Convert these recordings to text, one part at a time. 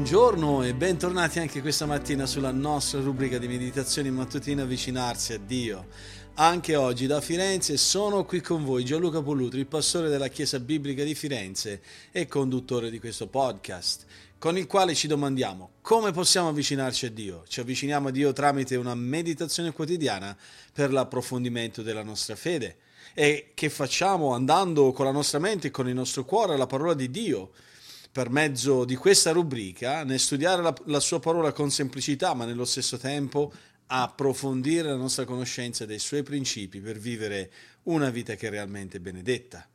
buongiorno e bentornati anche questa mattina sulla nostra rubrica di meditazioni mattutine avvicinarsi a Dio. Anche oggi da Firenze sono qui con voi Gianluca Pollutri, il pastore della Chiesa Biblica di Firenze e conduttore di questo podcast, con il quale ci domandiamo come possiamo avvicinarci a Dio. Ci avviciniamo a Dio tramite una meditazione quotidiana per l'approfondimento della nostra fede. E che facciamo andando con la nostra mente e con il nostro cuore alla parola di Dio per mezzo di questa rubrica, nel studiare la, la sua parola con semplicità, ma nello stesso tempo approfondire la nostra conoscenza dei suoi principi per vivere una vita che è realmente benedetta.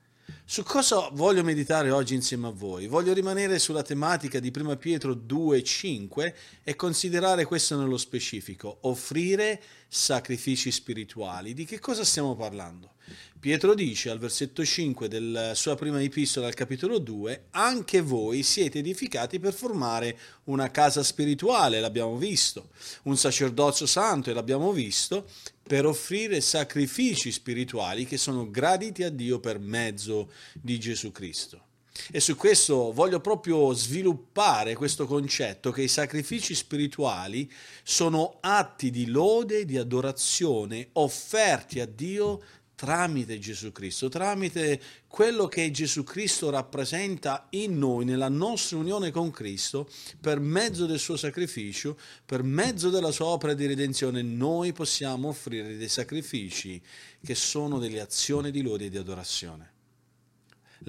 Su cosa voglio meditare oggi insieme a voi? Voglio rimanere sulla tematica di 1 Pietro 2,5 e considerare questo nello specifico, offrire sacrifici spirituali. Di che cosa stiamo parlando? Pietro dice al versetto 5 della sua prima epistola al capitolo 2, anche voi siete edificati per formare una casa spirituale, l'abbiamo visto, un sacerdozio santo, l'abbiamo visto, per offrire sacrifici spirituali che sono graditi a Dio per mezzo di Gesù Cristo. E su questo voglio proprio sviluppare questo concetto che i sacrifici spirituali sono atti di lode, di adorazione offerti a Dio tramite Gesù Cristo, tramite quello che Gesù Cristo rappresenta in noi, nella nostra unione con Cristo, per mezzo del suo sacrificio, per mezzo della sua opera di redenzione, noi possiamo offrire dei sacrifici che sono delle azioni di lode e di adorazione.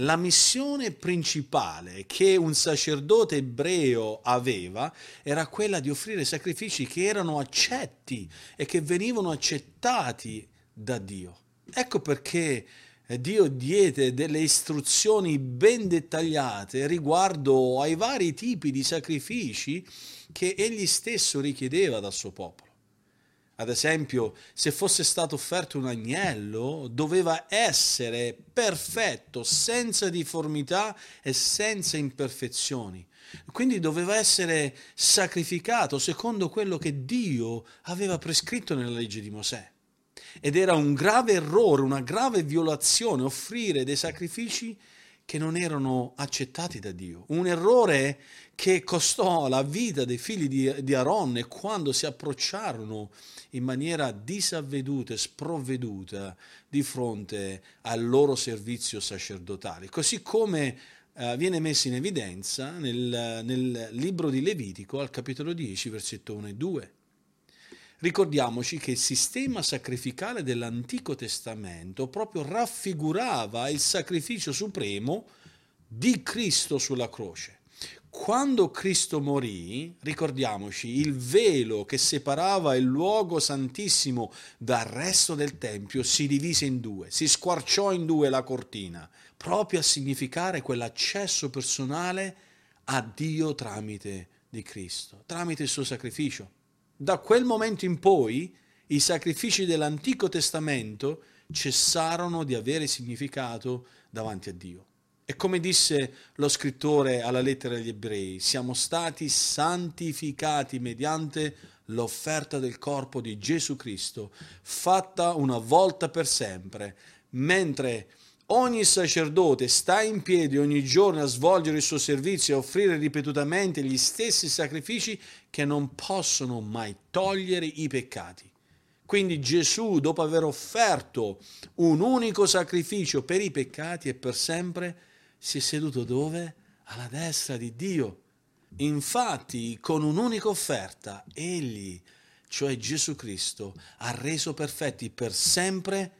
La missione principale che un sacerdote ebreo aveva era quella di offrire sacrifici che erano accetti e che venivano accettati da Dio. Ecco perché eh, Dio diede delle istruzioni ben dettagliate riguardo ai vari tipi di sacrifici che egli stesso richiedeva dal suo popolo. Ad esempio, se fosse stato offerto un agnello, doveva essere perfetto, senza difformità e senza imperfezioni. Quindi doveva essere sacrificato secondo quello che Dio aveva prescritto nella legge di Mosè. Ed era un grave errore, una grave violazione offrire dei sacrifici che non erano accettati da Dio. Un errore che costò la vita dei figli di, di Aaron e quando si approcciarono in maniera disavveduta e sprovveduta di fronte al loro servizio sacerdotale. Così come eh, viene messo in evidenza nel, nel libro di Levitico al capitolo 10, versetto 1 e 2. Ricordiamoci che il sistema sacrificale dell'Antico Testamento proprio raffigurava il sacrificio supremo di Cristo sulla croce. Quando Cristo morì, ricordiamoci, il velo che separava il luogo santissimo dal resto del Tempio si divise in due, si squarciò in due la cortina, proprio a significare quell'accesso personale a Dio tramite di Cristo, tramite il suo sacrificio. Da quel momento in poi i sacrifici dell'Antico Testamento cessarono di avere significato davanti a Dio. E come disse lo scrittore alla lettera agli ebrei, siamo stati santificati mediante l'offerta del corpo di Gesù Cristo, fatta una volta per sempre, mentre Ogni sacerdote sta in piedi ogni giorno a svolgere il suo servizio e a offrire ripetutamente gli stessi sacrifici che non possono mai togliere i peccati. Quindi Gesù, dopo aver offerto un unico sacrificio per i peccati e per sempre, si è seduto dove? Alla destra di Dio. Infatti, con un'unica offerta, Egli, cioè Gesù Cristo, ha reso perfetti per sempre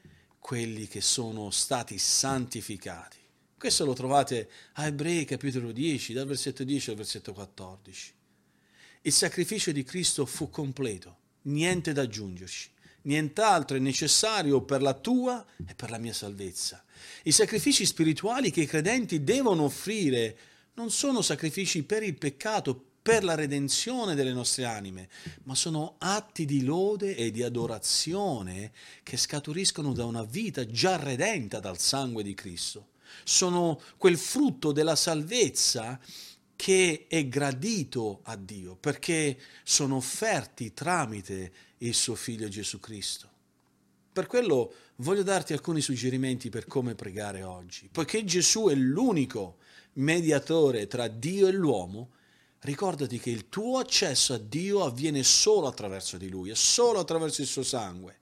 quelli che sono stati santificati. Questo lo trovate a Ebrei capitolo 10, dal versetto 10 al versetto 14. Il sacrificio di Cristo fu completo, niente da aggiungerci, nient'altro è necessario per la tua e per la mia salvezza. I sacrifici spirituali che i credenti devono offrire non sono sacrifici per il peccato, per la redenzione delle nostre anime, ma sono atti di lode e di adorazione che scaturiscono da una vita già redenta dal sangue di Cristo. Sono quel frutto della salvezza che è gradito a Dio perché sono offerti tramite il suo figlio Gesù Cristo. Per quello voglio darti alcuni suggerimenti per come pregare oggi. Poiché Gesù è l'unico mediatore tra Dio e l'uomo, ricordati che il tuo accesso a Dio avviene solo attraverso di Lui, è solo attraverso il suo sangue.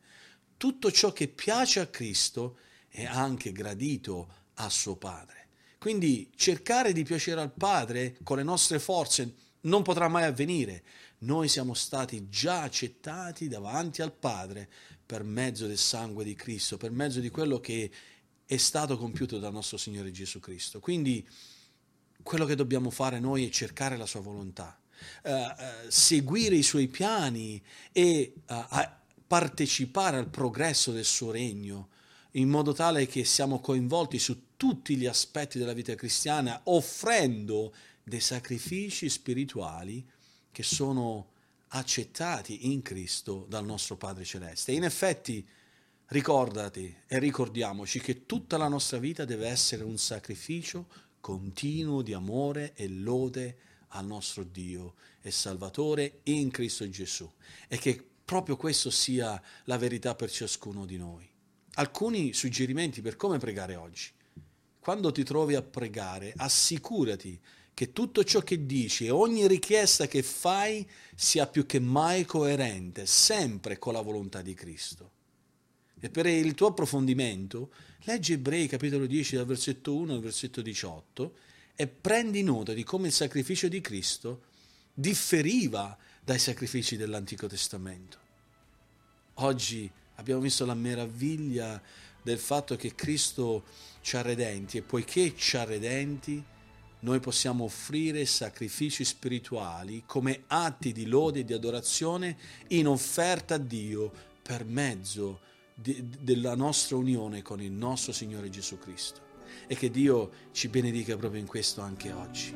Tutto ciò che piace a Cristo è anche gradito a suo Padre. Quindi cercare di piacere al Padre con le nostre forze non potrà mai avvenire. Noi siamo stati già accettati davanti al Padre per mezzo del sangue di Cristo, per mezzo di quello che è stato compiuto dal nostro Signore Gesù Cristo. Quindi quello che dobbiamo fare noi è cercare la sua volontà, uh, uh, seguire i suoi piani e uh, partecipare al progresso del suo regno, in modo tale che siamo coinvolti su tutti gli aspetti della vita cristiana, offrendo dei sacrifici spirituali che sono accettati in Cristo dal nostro Padre Celeste. In effetti, ricordati e ricordiamoci che tutta la nostra vita deve essere un sacrificio continuo di amore e lode al nostro Dio e Salvatore in Cristo Gesù e che proprio questo sia la verità per ciascuno di noi. Alcuni suggerimenti per come pregare oggi. Quando ti trovi a pregare, assicurati che tutto ciò che dici e ogni richiesta che fai sia più che mai coerente, sempre con la volontà di Cristo. E per il tuo approfondimento, leggi Ebrei capitolo 10 dal versetto 1 al versetto 18 e prendi nota di come il sacrificio di Cristo differiva dai sacrifici dell'Antico Testamento. Oggi abbiamo visto la meraviglia del fatto che Cristo ci ha redenti e poiché ci ha redenti, noi possiamo offrire sacrifici spirituali come atti di lode e di adorazione in offerta a Dio per mezzo di, della nostra unione con il nostro Signore Gesù Cristo. E che Dio ci benedica proprio in questo anche oggi.